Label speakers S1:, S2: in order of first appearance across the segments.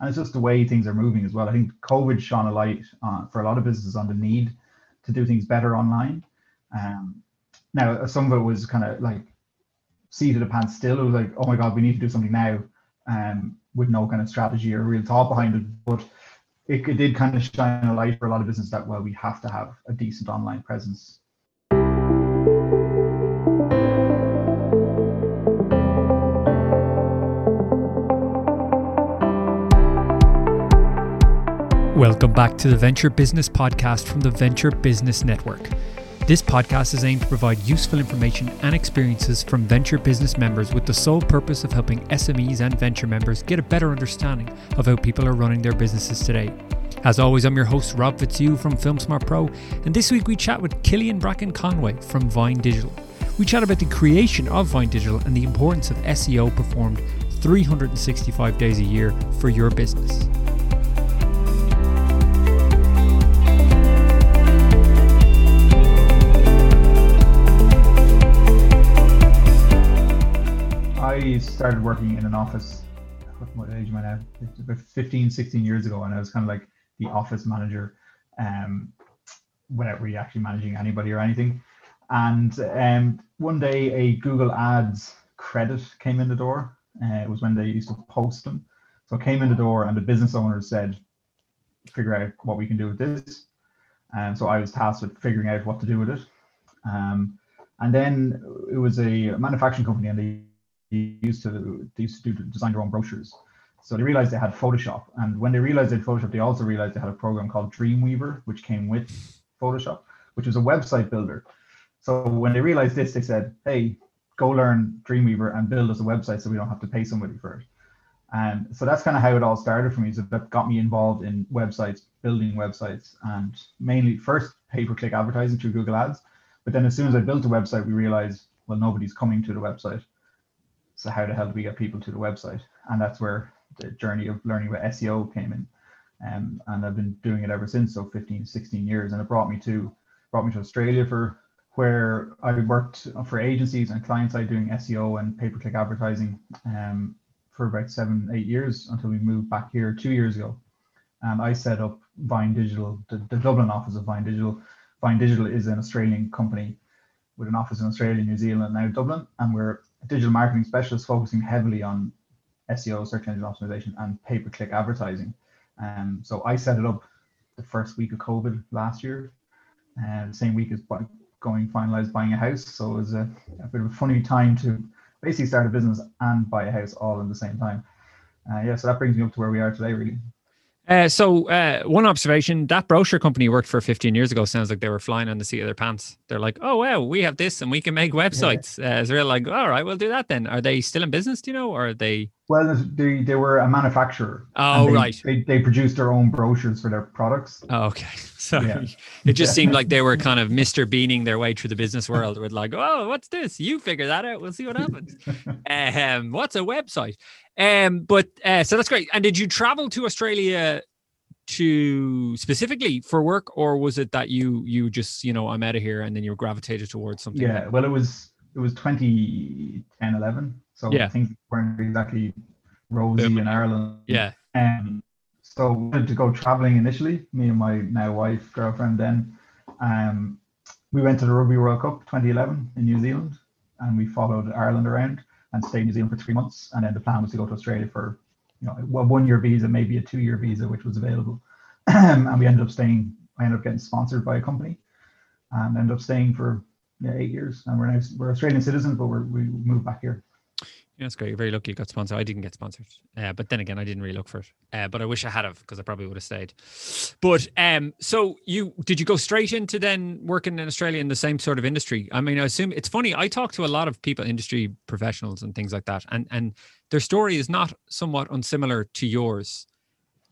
S1: and it's just the way things are moving as well. I think COVID shone a light uh, for a lot of businesses on the need to do things better online. Um, now, some of it was kind of like seat of the pants still. It was like, oh my God, we need to do something now um, with no kind of strategy or real thought behind it. But it, it did kind of shine a light for a lot of business that, well, we have to have a decent online presence.
S2: Welcome back to the Venture Business Podcast from the Venture Business Network. This podcast is aimed to provide useful information and experiences from venture business members with the sole purpose of helping SMEs and venture members get a better understanding of how people are running their businesses today. As always, I'm your host, Rob Fitzhugh from FilmSmart Pro, and this week we chat with Killian Bracken Conway from Vine Digital. We chat about the creation of Vine Digital and the importance of SEO performed 365 days a year for your business.
S1: I started working in an office. What age am I now? About 15, 16 years ago, and I was kind of like the office manager, um, without really actually managing anybody or anything. And um, one day, a Google Ads credit came in the door. Uh, it was when they used to post them. So it came in the door, and the business owner said, "Figure out what we can do with this." And so I was tasked with figuring out what to do with it. Um, and then it was a manufacturing company, and they used to they used to do design their own brochures. So they realized they had Photoshop, and when they realized they had Photoshop, they also realized they had a program called Dreamweaver, which came with Photoshop, which was a website builder. So when they realized this, they said, "Hey, go learn Dreamweaver and build us a website, so we don't have to pay somebody for it." And so that's kind of how it all started for me. So that got me involved in websites, building websites, and mainly first pay-per-click advertising through Google Ads. But then as soon as I built a website, we realized, well, nobody's coming to the website. So how the hell do we get people to the website? And that's where the journey of learning about SEO came in. Um, and I've been doing it ever since, so 15, 16 years. And it brought me to brought me to Australia for where I worked for agencies and client side doing SEO and pay-per-click advertising um, for about seven, eight years until we moved back here two years ago. And I set up Vine Digital, the, the Dublin office of Vine Digital. Vine Digital is an Australian company with an office in Australia, New Zealand, now Dublin, and we're digital marketing specialist focusing heavily on SEO, search engine optimization, and pay per click advertising. Um, so I set it up the first week of COVID last year, and the same week as going finalized buying a house. So it was a, a, bit of a funny time to basically start a business and buy a house all in the same time. Uh, yeah, so that brings me up to where we are today, really.
S2: Uh, so uh, one observation: that brochure company worked for 15 years ago sounds like they were flying on the seat of their pants. They're like, "Oh wow, we have this, and we can make websites." Yeah. Uh, it's real like, "All right, we'll do that then." Are they still in business? Do you know, or are they?
S1: Well, they they were a manufacturer.
S2: Oh
S1: they,
S2: right.
S1: They they produced their own brochures for their products.
S2: Oh, okay, So Yeah. It just yeah. seemed like they were kind of Mister Beaning their way through the business world with like, "Oh, what's this? You figure that out. We'll see what happens." um, what's a website? Um, but uh, so that's great. And did you travel to Australia to specifically for work or was it that you you just you know i'm out of here and then you gravitated towards something
S1: yeah well it was it was 2010 11 so
S2: yeah.
S1: things weren't exactly rosy in ireland
S2: yeah
S1: um so we wanted to go traveling initially me and my now wife girlfriend then um we went to the rugby world cup 2011 in new zealand and we followed ireland around and stayed in new zealand for three months and then the plan was to go to australia for you know, a one year visa, maybe a two year visa, which was available. and we ended up staying, I ended up getting sponsored by a company and ended up staying for yeah, eight years. And we're now, we're Australian citizens, but we're, we moved back here.
S2: Yeah, that's great. You're very lucky you got sponsored. I didn't get sponsored, uh, but then again, I didn't really look for it. Uh, but I wish I had have because I probably would have stayed. But um, so you did you go straight into then working in Australia in the same sort of industry? I mean, I assume it's funny. I talk to a lot of people, industry professionals, and things like that, and and their story is not somewhat unsimilar to yours,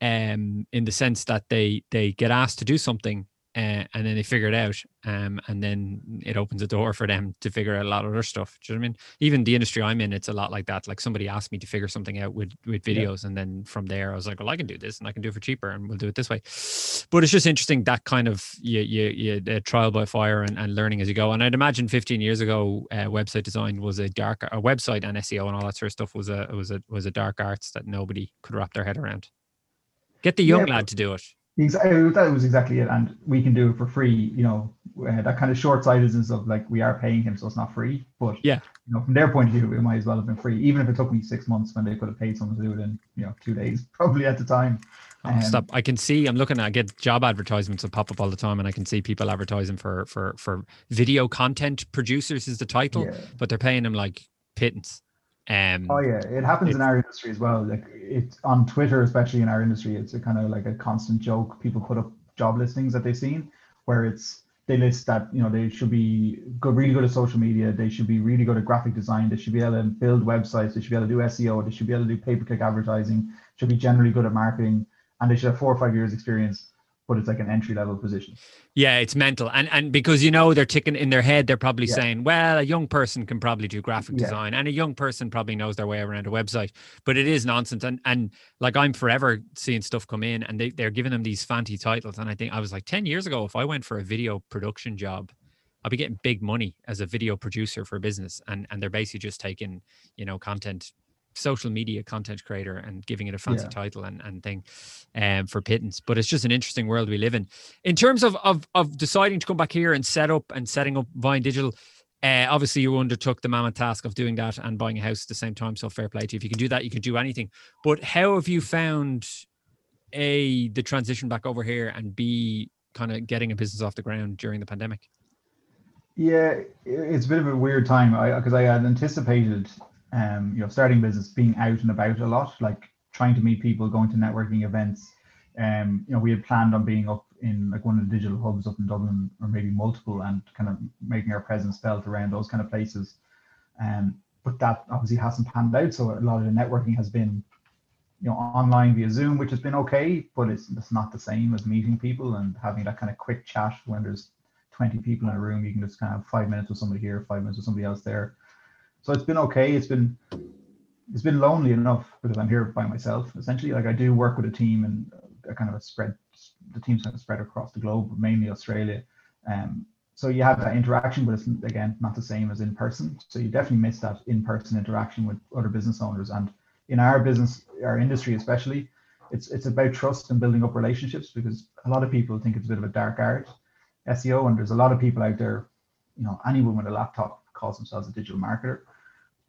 S2: um, in the sense that they they get asked to do something uh, and then they figure it out um, and then it opens a door for them to figure out a lot of other stuff do you know what i mean? Even the industry i'm in it's a lot like that like somebody asked me to figure something out with with videos yeah. and then from there i was like well i can do this and i can do it for cheaper and we'll do it this way. But it's just interesting that kind of you, you, you uh, trial by fire and, and learning as you go. And i'd imagine 15 years ago uh, website design was a dark a website and seo and all that sort of stuff was a was a was a dark arts that nobody could wrap their head around. Get the young
S1: Yeah,
S2: lad to do it.
S1: Exactly, that was exactly it, and we can do it for free. You know, uh, that kind of short-sightedness of like we are paying him, so it's not free. But
S2: Yeah.
S1: you know, from their point of view, it might as well have been free, even if it took me six months when they could have paid someone to do it in you know two days, probably at the time.
S2: Oh,
S1: Um,
S2: stop! I can see. I'm looking. at I get job advertisements that pop up all the time, and I can see people advertising for for for video content producers is the title,
S1: Yeah.
S2: but they're paying them like pittance. Um,
S1: Oh yeah, it happens in our industry as well. Like it's on Twitter, especially in our industry, it's a kind of like a constant joke. People put up job listings that they've seen where it's they list that you know they should be good, really good at social media. They should be really good at graphic design. They should be able to build websites. They should be able to do SEO. They should be able to do pay-per-click advertising. Should be generally good at marketing, and they should have four or five years experience. But it's like an entry-level position.
S2: Yeah, it's mental, and and because you know they're ticking in their head, they're probably
S1: Yeah.
S2: saying, "Well, a young person can probably do graphic
S1: Yeah.
S2: design, and a young person probably knows their way around a website." But it is nonsense, and and like I'm forever seeing stuff come in, and they they're giving them these fancy titles, and I think I was like ten years ago, if I went for a video production job, I'd be getting big money as a video producer for a business, and and they're basically just taking you know content social media content creator and giving it a fancy
S1: Yeah.
S2: title and, and thing um, for pittance. But it's just an interesting world we live in. In terms of, of of deciding to come back here and set up and setting up Vine Digital, uh, obviously you undertook the mammoth task of doing that and buying a house at the same time. So fair play to you. If you can do that, you can do anything. But how have you found a the transition back over here and b kind of getting a business off the ground during the pandemic?
S1: Yeah, it's a bit of a weird time. I because I had anticipated, um, you know, starting business, being out and about a lot, like trying to meet people, going to networking events. Um, you know, we had planned on being up in like one of the digital hubs up in Dublin, or maybe multiple, and kind of making our presence felt around those kind of places. Um, but that obviously hasn't panned out. So a lot of the networking has been, you know, online via Zoom, which has been okay, but it's it's not the same as meeting people and having that kind of quick chat when there's 20 people in a room, you can just kind of five minutes with somebody here, five minutes with somebody else there. So it's been okay. It's been it's been lonely enough because I'm here by myself. Essentially, like I do work with a team and a kind of a spread. The team's kind of spread across the globe, mainly Australia. Um, so you have that interaction, but it's again not the same as in person. So you definitely miss that in-person interaction with other business owners. And in our business, our industry especially, it's it's about trust and building up relationships because a lot of people think it's a bit of a dark art. SEO, and there's a lot of people out there, you know, anyone with a laptop calls themselves a digital marketer,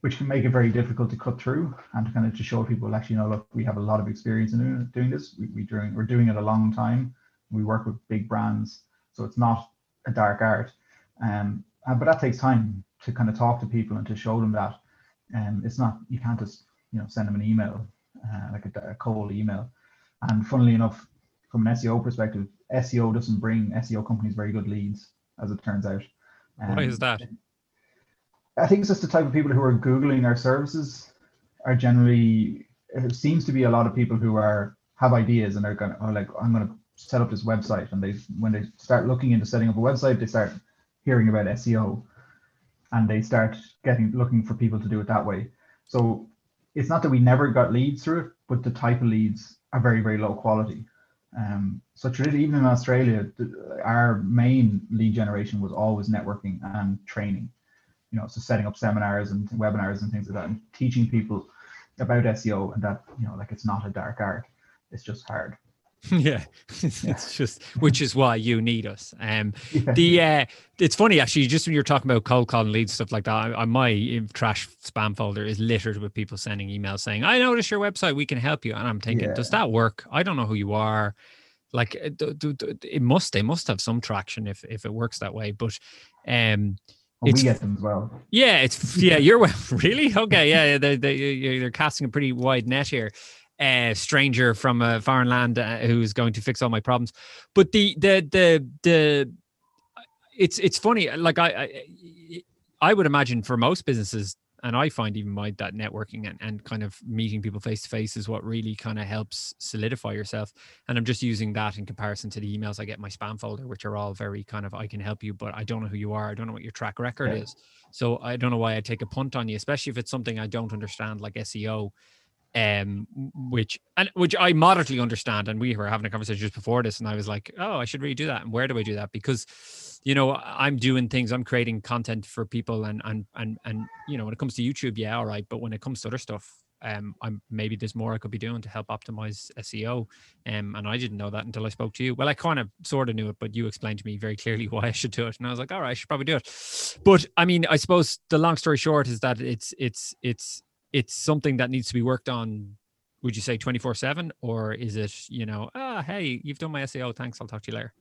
S1: which can make it very difficult to cut through and to kind of to show people actually, you know, look, we have a lot of experience in doing, this. We, we doing, we're doing it a long time. We work with big brands, so it's not a dark art. Um, but that takes time to kind of talk to people and to show them that. Um, it's not you can't just you know send them an email uh, like a, a cold email. And funnily enough, from an SEO perspective, SEO doesn't bring SEO companies very good leads, as it turns out.
S2: Why is
S1: Um,
S2: that?
S1: I think it's just the type of people who are Googling our services are generally, it seems to be a lot of people who are have ideas and they're going to, oh, like, I'm going to set up this website. And they, when they start looking into setting up a website, they start hearing about SEO and they start getting, looking for people to do it that way. So it's not that we never got leads through it, but the type of leads are very, very low quality. Um, so traditionally, even in Australia, our main lead generation was always networking and training. You know, so setting up seminars and webinars and things like that, and teaching people about SEO and that you know, like it's not a dark art, it's just hard.
S2: yeah, it's just which is why you need us. Um,
S1: Yeah.
S2: the uh, it's funny actually. Just when you're talking about cold calling leads stuff like that, I, I, my trash spam folder is littered with people sending emails saying, "I noticed your website. We can help you." And I'm thinking, does that work? I don't know who you are. Like, uh, it must. They must have some traction if if it works that way. But um,
S1: we get them as well.
S2: yeah, it's yeah. You're well, really okay. Yeah, they they they're casting a pretty wide net here. Uh, stranger from a foreign land uh, who's going to fix all my problems. But the the the the it's it's funny. Like I I, I would imagine for most businesses, and I find even my that networking and, and kind of meeting people face to face is what really kind of helps solidify yourself. And I'm just using that in comparison to the emails I get in my spam folder, which are all very kind of I can help you, but I don't know who you are. I don't know what your track record
S1: Yeah.
S2: is. So I don't know why I take a punt on you, especially if it's something I don't understand, like SEO, um, which and which I moderately understand. And we were having a conversation just before this, and I was like, oh, I should really do that. And where do I do that? Because you know, I'm doing things, I'm creating content for people, and and and and you know, when it comes to YouTube, yeah, all right. But when it comes to other stuff, um, I'm maybe there's more I could be doing to help optimize SEO. Um, and I didn't know that until I spoke to you. Well, I kind of sort of knew it, but you explained to me very clearly why I should do it, and I was like, all right, I should probably do it. But I mean, I suppose the long story short is that it's it's it's it's something that needs to be worked on would you say 24 7 or is it you know ah hey you've done my seo thanks i'll talk to you later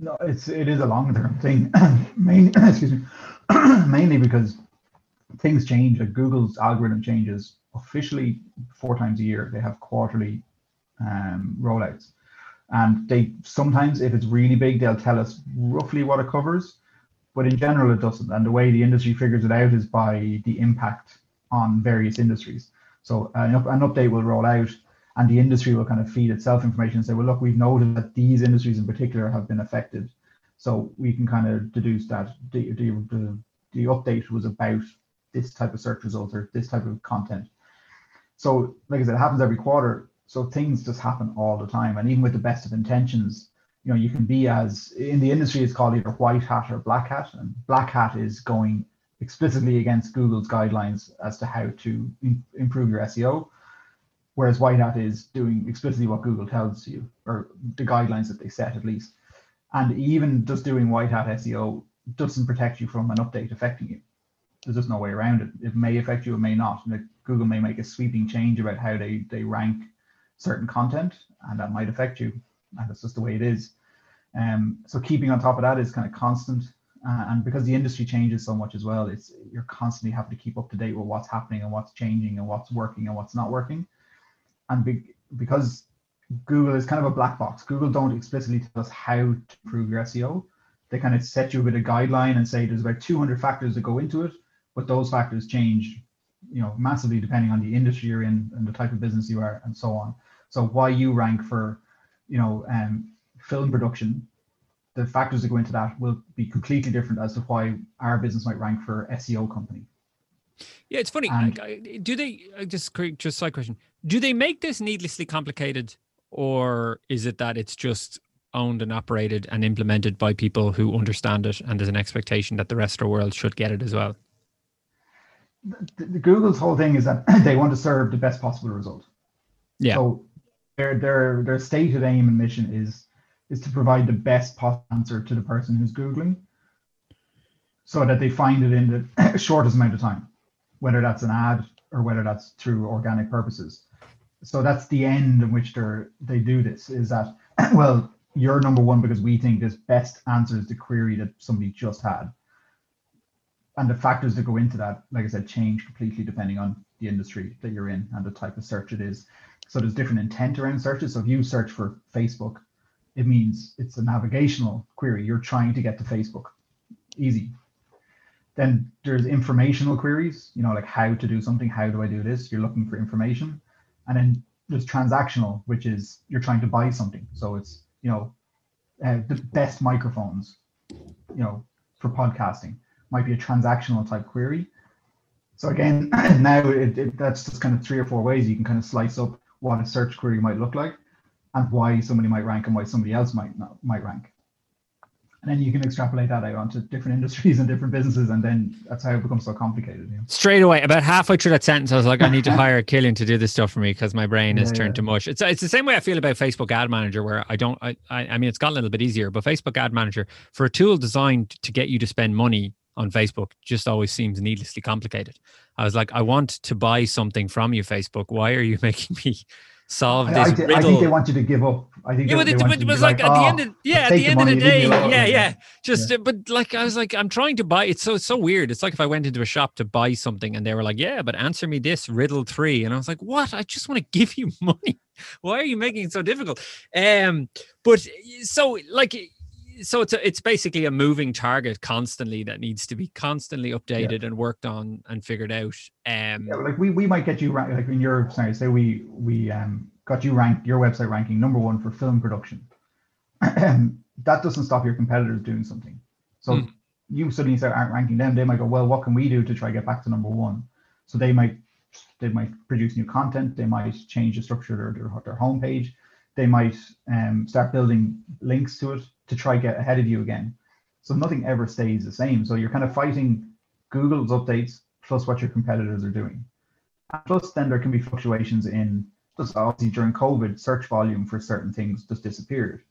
S1: no it's it is a long term thing. Mainly excuse me. Mainly because things change like google's algorithm changes officially four times a year. They have quarterly um, rollouts. And they sometimes if it's really big they'll tell us roughly what it covers but in general it doesn't. And the way the industry figures it out is by the impact on various industries. So an, up, an update will roll out and the industry will kind of feed itself information and say, well, look, we've noted that these industries in particular have been affected. So we can kind of deduce that the, the, the, update was about this type of search results or this type of content. So like I said, it happens every quarter. So things just happen all the time. And even with the best of intentions, you know, you can be as in the industry, it's called either white hat or black hat. And black hat is going explicitly against Google's guidelines as to how to in, improve your SEO, whereas White Hat is doing explicitly what Google tells you, or the guidelines that they set at least. And even just doing White Hat SEO doesn't protect you from an update affecting you. There's just no way around it. It may affect you, it may not. Like Google may make a sweeping change about how they, they rank certain content, and that might affect you. And that's just the way it is. Um, so keeping on top of that is kind of constant uh, and because the industry changes so much as well, it's you're constantly having to keep up to date with what's happening and what's changing and what's working and what's not working. And be, because Google is kind of a black box, Google don't explicitly tell us how to improve your SEO. They kind of set you with a guideline and say there's about 200 factors that go into it, but those factors change, you know, massively depending on the industry you're in and the type of business you are and so on. So why you rank for, you know, um, film production the factors that go into that will be completely different as to why our business might rank for SEO company.
S2: Yeah, it's funny. And, do they just just side question? Do they make this needlessly complicated, or is it that it's just owned and operated and implemented by people who understand it, and there's an expectation that the rest of the world should get it as well?
S1: The, the Google's whole thing is that they want to serve the best possible result.
S2: Yeah. So
S1: their their their stated aim and mission is is to provide the best possible answer to the person who's Googling so that they find it in the shortest amount of time, whether that's an ad or whether that's through organic purposes. So that's the end in which they're they do this is that well, you're number one because we think this best answers the query that somebody just had. And the factors that go into that, like I said, change completely depending on the industry that you're in and the type of search it is. So there's different intent around searches. So if you search for Facebook, it means it's a navigational query. You're trying to get to Facebook. Easy. Then there's informational queries, you know, like how to do something, how do I do this? You're looking for information. And then there's transactional, which is you're trying to buy something. So it's, you know, uh, the best microphones, you know, for podcasting might be a transactional type query. So again, now it, it, that's just kind of three or four ways you can kind of slice up what a search query might look like and why somebody might rank and why somebody else might not might rank. And then you can extrapolate that out onto different industries and different businesses, and then that's how it becomes so complicated. You know?
S2: Straight away, about halfway through that sentence, I was like, I need to hire a Killian to do this stuff for me because my brain has yeah, turned yeah. to mush. It's it's the same way I feel about Facebook Ad Manager, where I don't, I, I mean, it's got a little bit easier, but Facebook Ad Manager for a tool designed to get you to spend money on Facebook just always seems needlessly complicated. I was like, I want to buy something from you, Facebook. Why are you making me solve this I, I,
S1: riddle. I think they want you to give up. I think
S2: yeah,
S1: they,
S2: but it, was like, like, at the end of yeah, at the end of the day, yeah, yeah. Just yeah. but like I was like, I'm trying to buy. It's so it's so weird. It's like if I went into a shop to buy something and they were like, yeah, but answer me this riddle three, and I was like, what? I just want to give you money. Why are you making it so difficult? Um, but so like so it's a, it's basically a moving target constantly that needs to be constantly updated yeah. and worked on and figured out. Um,
S1: yeah, like we, we might get you rank, like in your sorry, say we we um got you ranked your website ranking number one for film production. that doesn't stop your competitors doing something. So mm. you suddenly start ranking them. They might go, well, what can we do to try to get back to number one? So they might they might produce new content. They might change the structure of their, their, their homepage. They might um, start building links to it to try get ahead of you again. So nothing ever stays the same. So you're kind of fighting Google's updates plus what your competitors are doing. plus, then there can be fluctuations in just obviously during COVID, search volume for certain things just disappeared,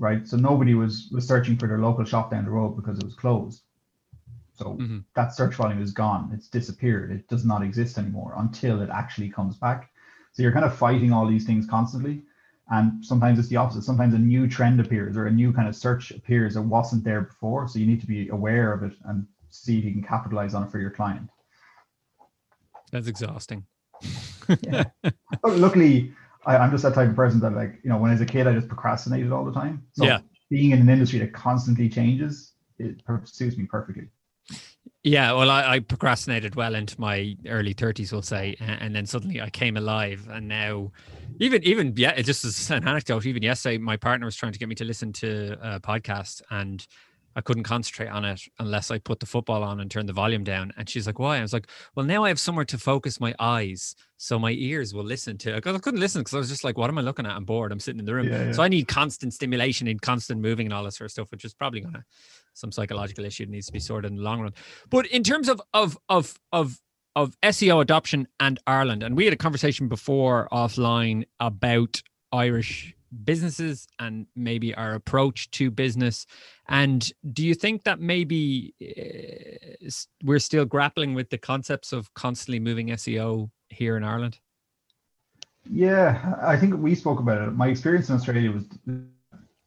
S1: right? So nobody was was searching for their local shop down the road because it was closed. So mm-hmm. that search volume is gone. It's disappeared. It does not exist anymore until it actually comes back. So you're kind of fighting all these things constantly. And sometimes it's the opposite. Sometimes a new trend appears or a new kind of search appears that wasn't there before. So you need to be aware of it and see if you can capitalize on it for your client.
S2: That's exhausting.
S1: yeah. Luckily, I, am just that type of person that, like, you know, when I was a kid, I just procrastinated all the time. So
S2: yeah.
S1: being in an industry that constantly changes, it suits me perfectly.
S2: Yeah, well, I, I, procrastinated well into my early thirties, we'll say, and, then suddenly I came alive, and now, even even yeah, it just as an anecdote. Even yesterday, my partner was trying to get me to listen to a podcast, and I couldn't concentrate on it unless I put the football on and turn the volume down. And she's like, "Why?" I was like, "Well, now I have somewhere to focus my eyes, so my ears will listen to." Because I couldn't listen because I was just like, "What am I looking at? I'm bored. I'm sitting in the room." Yeah, yeah. So I need constant stimulation and constant moving and all this sort of stuff, which is probably gonna some psychological issue that needs to be sorted in the long run. But in terms of of of of of SEO adoption and Ireland, and we had a conversation before offline about Irish businesses and maybe our approach to business. And do you think that maybe uh, we're still grappling with the concepts of constantly moving SEO here in Ireland?
S1: Yeah, I think we spoke about it. My experience in Australia was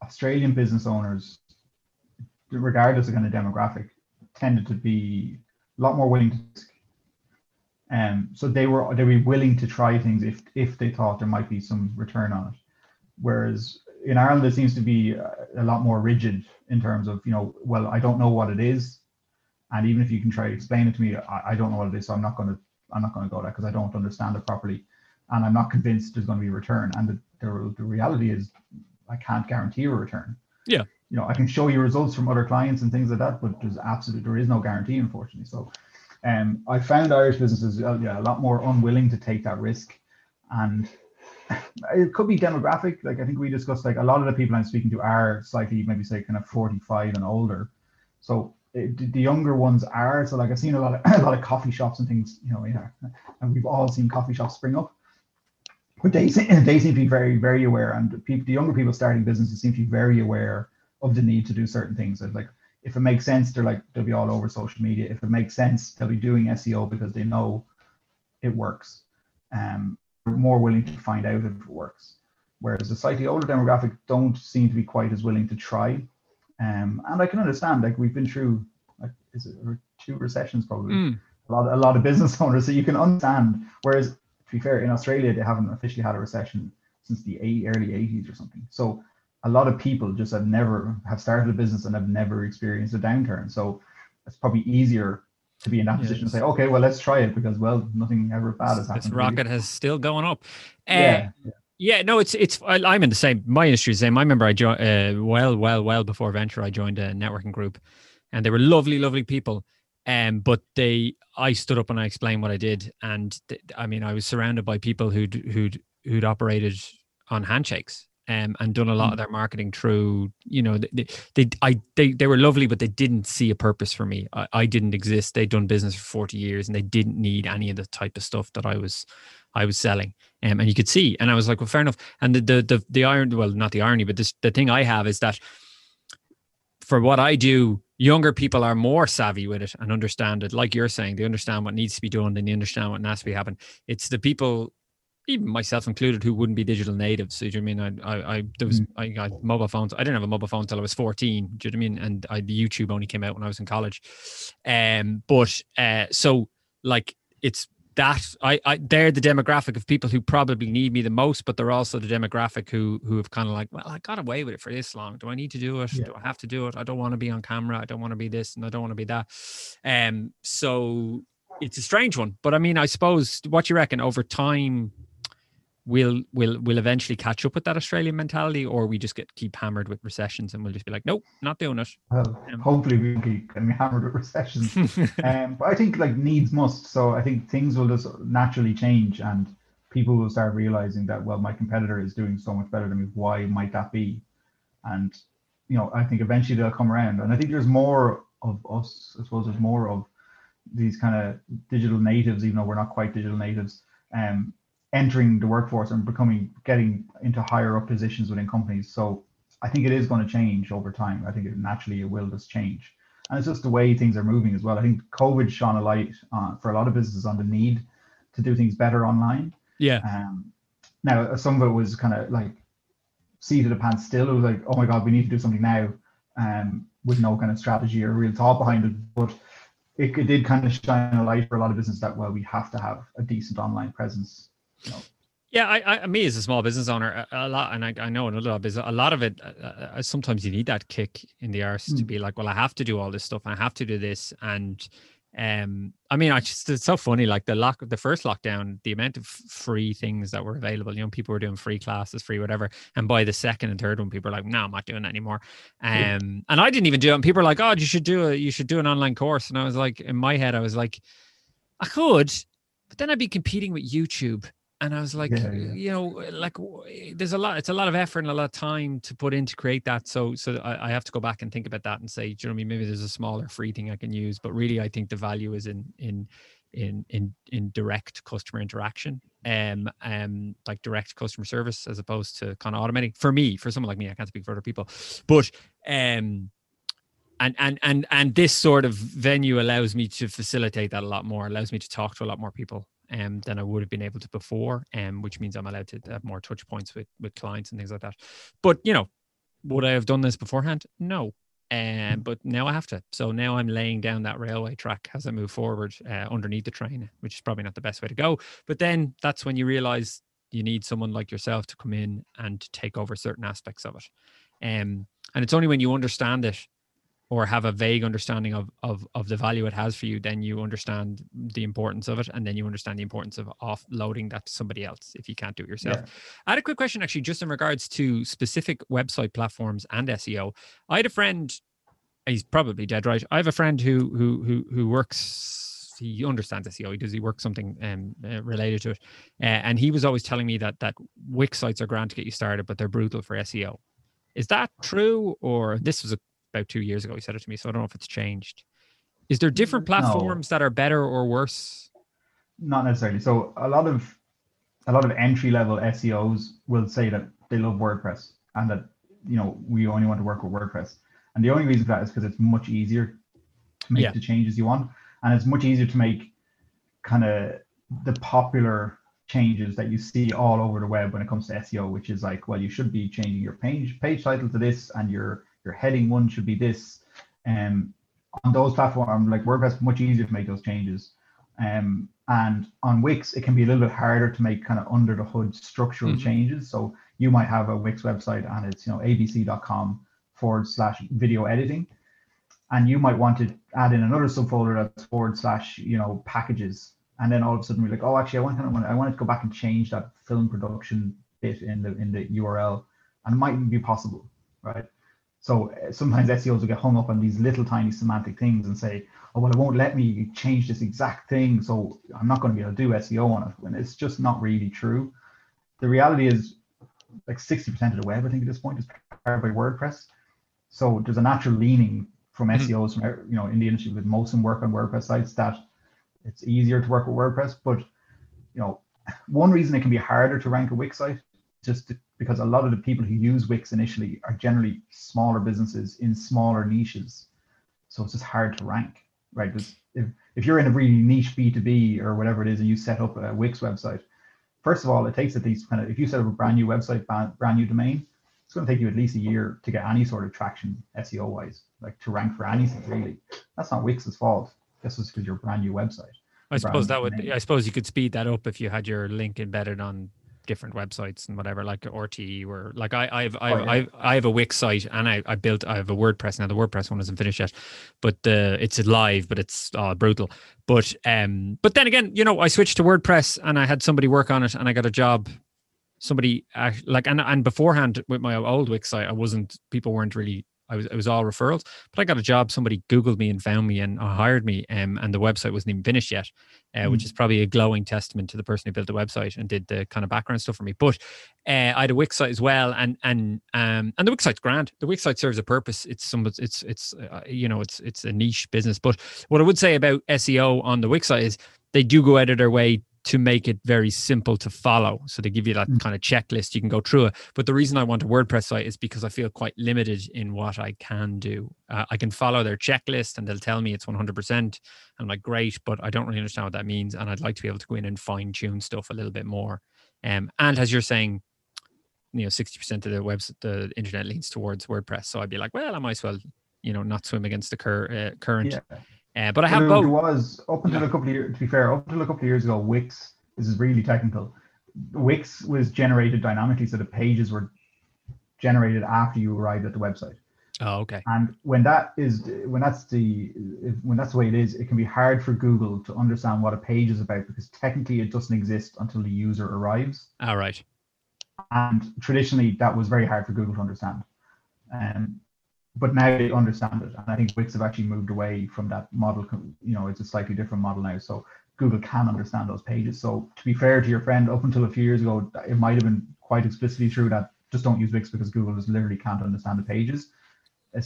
S1: Australian business owners, regardless of kind of demographic, tended to be a lot more willing to. Um, so they were they were willing to try things if if they thought there might be some return on it. Whereas in Ireland, it seems to be a lot more rigid in terms of, you know, well, I don't know what it is. And even if you can try to explain it to me, I, I don't know what it is. So I'm not going to, I'm not going to go there because I don't understand it properly. And I'm not convinced there's going to be a return. And the, the, the reality is I can't guarantee a return.
S2: Yeah.
S1: You know, I can show you results from other clients and things like that, but there's absolutely, there is no guarantee, unfortunately. So um, I found Irish businesses, uh, yeah, a lot more unwilling to take that risk. And it could be demographic. Like I think we discussed, like a lot of the people I'm speaking to are slightly, maybe say, kind of 45 and older. So it, the younger ones are. So like I've seen a lot of a lot of coffee shops and things, you know, yeah, and we've all seen coffee shops spring up. But they they seem to be very very aware, and people, the younger people starting businesses seem to be very aware of the need to do certain things. And like if it makes sense, they're like they'll be all over social media. If it makes sense, they'll be doing SEO because they know it works. Um, more willing to find out if it works. Whereas the slightly older demographic don't seem to be quite as willing to try. Um, and I can understand, like we've been through, like, is it two recessions probably? Mm. A lot, a lot of business owners, so you can understand. Whereas, to be fair, in Australia they haven't officially had a recession since the early 80s or something. So a lot of people just have never have started a business and have never experienced a downturn. So it's probably easier to be in that position to say, okay, well, let's try it because, well, nothing ever bad has happened.
S2: This rocket has still going up. Uh, yeah. yeah. no, it's it's. I'm in the same. My industry is the same. I remember I joined uh, well, well, well before venture. I joined a networking group, and they were lovely, lovely people. Um, but they, I stood up and I explained what I did, and th- I mean, I was surrounded by people who'd who'd who'd operated on handshakes um, and done a lot of mm. their marketing through you know they, they I they, they were lovely but they didn't see a purpose for me. I, I didn't exist. They'd done business for 40 years and they didn't need any of the type of stuff that I was I was selling. Um, and you could see and I was like well fair enough. And the the the, the iron well not the irony but this the thing I have is that for what I do younger people are more savvy with it and understand it. Like you're saying they understand what needs to be done and they understand what has to be happen it's the people even myself included, who wouldn't be digital natives. So, do you know I mean? I, I, I there was, mm. I got mobile phones. I didn't have a mobile phone until I was 14. Do you know what I mean? And I, the YouTube only came out when I was in college. Um, but, uh, so like it's that I, I, they're the demographic of people who probably need me the most, but they're also the demographic who, who have kind of like, well, I got away with it for this long. Do I need to do it? Yeah. Do I have to do it? I don't want to be on camera. I don't want to be this and I don't want to be that. Um, so it's a strange one, but I mean, I suppose what you reckon over time, we'll we'll we'll eventually catch up with that Australian mentality, or we just get keep hammered with recessions and we'll just be like, nope, not doing it.
S1: Well, um, hopefully we keep getting hammered with recessions. um, but I think like needs must. So I think things will just naturally change, and people will start realizing that well, my competitor is doing so much better than me. Why might that be? And you know, I think eventually they'll come around, and I think there's more of us. I suppose there's more of these kind of digital natives, even though we're not quite digital natives, um, entering the workforce and becoming getting into higher up positions within companies. So I think it is going to change over time. I think it naturally it will just change, and it's just the way things are moving as well. I think COVID shone a light uh, for a lot of businesses on the need to do things better online.
S2: Yeah.
S1: Um, now some of it was kind of like seat of the pants still. It was like, oh my god, we need to do something now, um, with no kind of strategy or real thought behind it. But it, it did kind of shine a light for a lot of business that well, we have to have a decent online presence. You know,
S2: Yeah, I, I, me as a small business owner, a, a lot, and I, I know in a lot of business, a lot of it. Uh, uh, sometimes you need that kick in the arse to
S1: Mm.
S2: be like, well, I have to do all this stuff, I have to do this, and um, I mean, I just it's so funny. Like the lock, the first lockdown, the amount of free things that were available. You know, people were doing free classes, free whatever, and by the second and third one, people were like, no, I'm not doing that anymore. Um,
S1: Yeah.
S2: and I didn't even do it. And people were like, oh, you should do a, you should do an online course, and I was like, in my head, I was like, I could, but then I'd be competing with YouTube. And I was like,
S1: Yeah, yeah.
S2: you know, like there's a lot, it's a lot of effort and a lot of time to put in to create that. So, so I, I have to go back and think about that and say, do you know what I mean? Maybe there's a smaller free thing I can use, but really, I think the value is in, in, in, in, in direct customer interaction, um, um, like direct customer service as opposed to kind of automating. For me, for someone like me, I can't speak for other people, but, um, and and and and this sort of venue allows me to facilitate that a lot more allows me to talk to a lot more people um, than i would have been able to before um, which means i'm allowed to have more touch points with with clients and things like that but you know would i have done this beforehand no um, but now I have to. So now I'm laying down that railway track as I move forward uh, underneath the train, which is probably not the best way to go. But then that's when you realize you need someone like yourself to come in and take over certain aspects of it. Um, and it's only when you understand it or have a vague understanding of, of of the value it has for you, then you understand the importance of it, and then you understand the importance of offloading that to somebody else if you can't do it yourself.
S1: Yeah.
S2: I had a quick question actually, just in regards to specific website platforms and SEO. I had a friend, he's probably dead right. I have a friend who who who who works. He understands SEO. He does. He works something um, uh, related to it, uh, and he was always telling me that that Wix sites are grand to get you started, but they're brutal for SEO. Is that true, or this was about two years ago? He said it to me, so I don't know if it's changed. Is there different mm,
S1: No.
S2: platforms that are better or worse?
S1: not necessarily. So a lot of a lot of entry level SEOs will say that they love WordPress and that you know we only want to work with WordPress. And the only reason for that is because it's much easier to make
S2: Yeah.
S1: the changes you want, and it's much easier to make kind of the popular changes that you see all over the web when it comes to SEO, which is like, well, you should be changing your page page title to this, and your your heading one should be this. Um, on those platforms like WordPress, much easier to make those changes. Um, and on Wix, it can be a little bit harder to make kind of under the hood structural
S2: Mhm.
S1: changes. So you might have a Wix website and it's you know abc.com forward slash video editing, and you might want to add in another subfolder that's forward slash you know packages, and then all of a sudden we're like, oh, actually, I want kind of I want to go back and change that film production bit in the in the URL, and it mightn't be possible, right? So uh, sometimes SEOs will get hung up on these little tiny semantic things and say, oh well, it won't let me change this exact thing, so I'm not going to be able to do SEO on it. When it's just not really true. The reality is, like 60% of the web, I think at this point, is powered by WordPress. So there's a natural leaning from
S2: Mhm.
S1: SEOs, from you know, in the industry with most of them work on WordPress sites that it's easier to work with WordPress. But you know, one reason it can be harder to rank a Wix site just because a lot of the people who use Wix initially are generally smaller businesses in smaller niches. So it's just hard to rank, right? Because if, if you're in a really niche B2B or whatever it is and you set up a Wix website, first of all, it takes at least kind of, if you set up a brand new website, brand new domain, it's going to take you at least a year to get any sort of traction SEO wise, like to rank for anything really. That's not Wix's fault. This is because you're brand new website.
S2: I suppose that would.
S1: domain.
S2: I suppose you could speed that up if you had your link embedded on different websites and whatever, like RTE or like I, I've, I've,
S1: Oh, yeah.
S2: I've, I have a Wix site and I, I built, I have a WordPress now. The WordPress one isn't finished yet, but the it's live, but it's uh, brutal. But um, but then again, you know, I switched to WordPress and I had somebody work on it and I got a job. Somebody like and and beforehand with my old Wix site, I wasn't. People weren't really I was it was all referrals. But I got a job. Somebody googled me and found me and uh, hired me. Um, and the website wasn't even finished yet, uh, mm. which is probably a glowing testament to the person who built the website and did the kind of background stuff for me. But uh, I had a Wix site as well, and and um and the Wix site's grand. The Wix site serves a purpose. It's some it's it's uh, you know it's it's a niche business. But what I would say about SEO on the Wix site is they do go out of their way to make it very simple to follow. So they give you that mm. kind of checklist. You can go through it. But the reason I want a WordPress site is because I feel quite limited in what I can do. Uh, I can follow their checklist and they'll tell me it's 100%. I'm like, great, but I don't really understand what that means. And I'd like to be able to go in and fine tune stuff a little bit more. Um, and as you're saying, you know, 60% of the website, the internet leans towards WordPress. So I'd be like, well, I might as well, you know, not swim against the cur- uh, current. Yeah. Uh, but I have both.
S1: It was up until yeah. a couple of years. To be fair, up until a couple of years ago, Wix. This is really technical. Wix was generated dynamically, so the pages were generated after you arrived at the website.
S2: Oh, okay.
S1: And when that is when that's the when that's the way it is, it can be hard for Google to understand what a page is about because technically it doesn't exist until the user arrives.
S2: All right.
S1: And traditionally, that was very hard for Google to understand. Um, but now they understand it, and I think Wix have actually moved away from that model. You know, it's a slightly different model now, so Google can understand those pages. So to be fair to your friend, up until a few years ago, it might have been quite explicitly true that just don't use Wix because Google just literally can't understand the pages.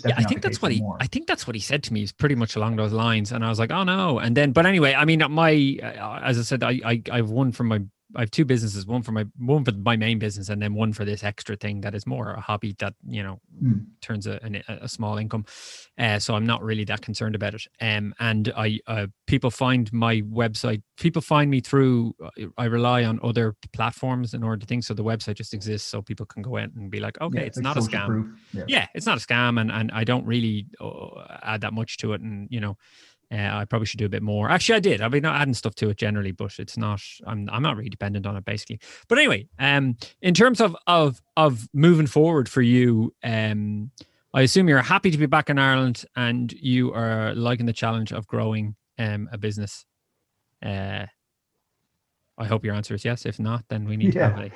S2: Yeah, I think that's what he. I think that's what he said to me. Is pretty much along those lines, and I was like, "Oh no!" And then, but anyway, I mean, my uh, as I said, I, I I've won from my I have two businesses, one for my one for my main business, and then one for this extra thing that is more a hobby that you know mm. turns a, a, a small income. Uh, so I'm not really that concerned about it. Um, and I uh, people find my website. People find me through. Uh, I rely on other platforms in order to think. So the website just exists, so people can go in and be like, okay, yeah, it's, not a scam. Yeah. yeah. it's not a scam, and and I don't really uh, add that much to it, and you know. Uh, I probably should do a bit more. Actually, I did. I've been adding stuff to it generally, but it's not. I'm I'm not really dependent on it basically. But anyway, um, in terms of of of moving forward for you, um, I assume you're happy to be back in Ireland and you are liking the challenge of growing um a business. Uh, I hope your answer is yes. If not, then we need yeah. to have a,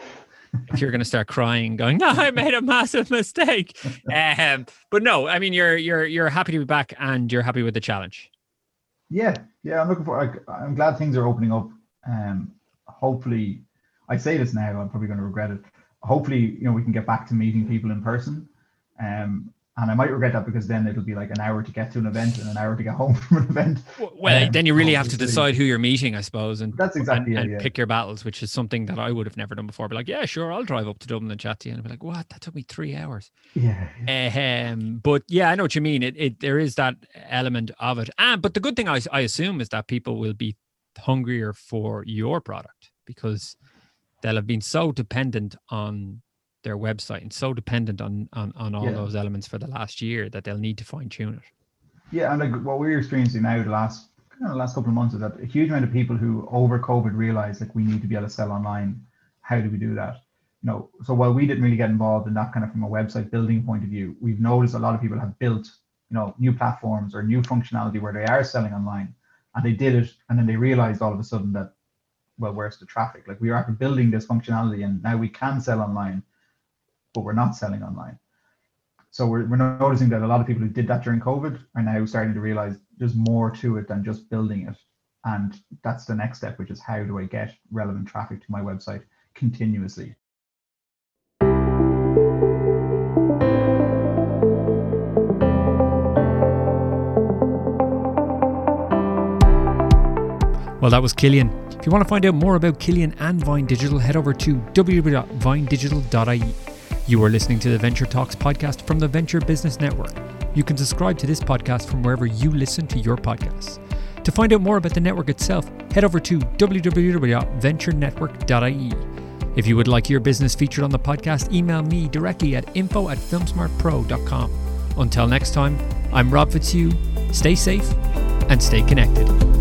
S2: if you're going to start crying, going, "No, I made a massive mistake." Um, but no, I mean, you're you're you're happy to be back and you're happy with the challenge.
S1: Yeah, yeah, I'm looking for. I, I'm glad things are opening up. Um, hopefully, I say this now. I'm probably going to regret it. Hopefully, you know, we can get back to meeting people in person. Um, and I might regret that because then it'll be like an hour to get to an event and an hour to get home from an event.
S2: Well, um, then you really have to decide who you're meeting, I suppose, and
S1: that's exactly
S2: and,
S1: it,
S2: and
S1: yeah.
S2: pick your battles, which is something that I would have never done before. Be like, yeah, sure, I'll drive up to Dublin and chat to you, and I'd be like, what? That took me three hours.
S1: Yeah.
S2: yeah. Um, but yeah, I know what you mean. It, it there is that element of it, and but the good thing I I assume is that people will be hungrier for your product because they'll have been so dependent on their website and so dependent on on, on all yeah. those elements for the last year that they'll need to fine tune it.
S1: Yeah, and like what we're experiencing now the last kind of last couple of months is that a huge amount of people who over COVID realized like we need to be able to sell online. How do we do that? You know, so while we didn't really get involved in that kind of from a website building point of view, we've noticed a lot of people have built, you know, new platforms or new functionality where they are selling online and they did it and then they realized all of a sudden that well where's the traffic like we are building this functionality and now we can sell online but we're not selling online. So we're, we're noticing that a lot of people who did that during COVID are now starting to realize there's more to it than just building it. And that's the next step, which is how do I get relevant traffic to my website continuously?
S2: Well, that was Killian. If you want to find out more about Killian and Vine Digital, head over to www.vinedigital.ie. You are listening to the Venture Talks podcast from the Venture Business Network. You can subscribe to this podcast from wherever you listen to your podcasts. To find out more about the network itself, head over to www.venturenetwork.ie. If you would like your business featured on the podcast, email me directly at info at filmsmartpro.com. Until next time, I'm Rob Fitzhugh. Stay safe and stay connected.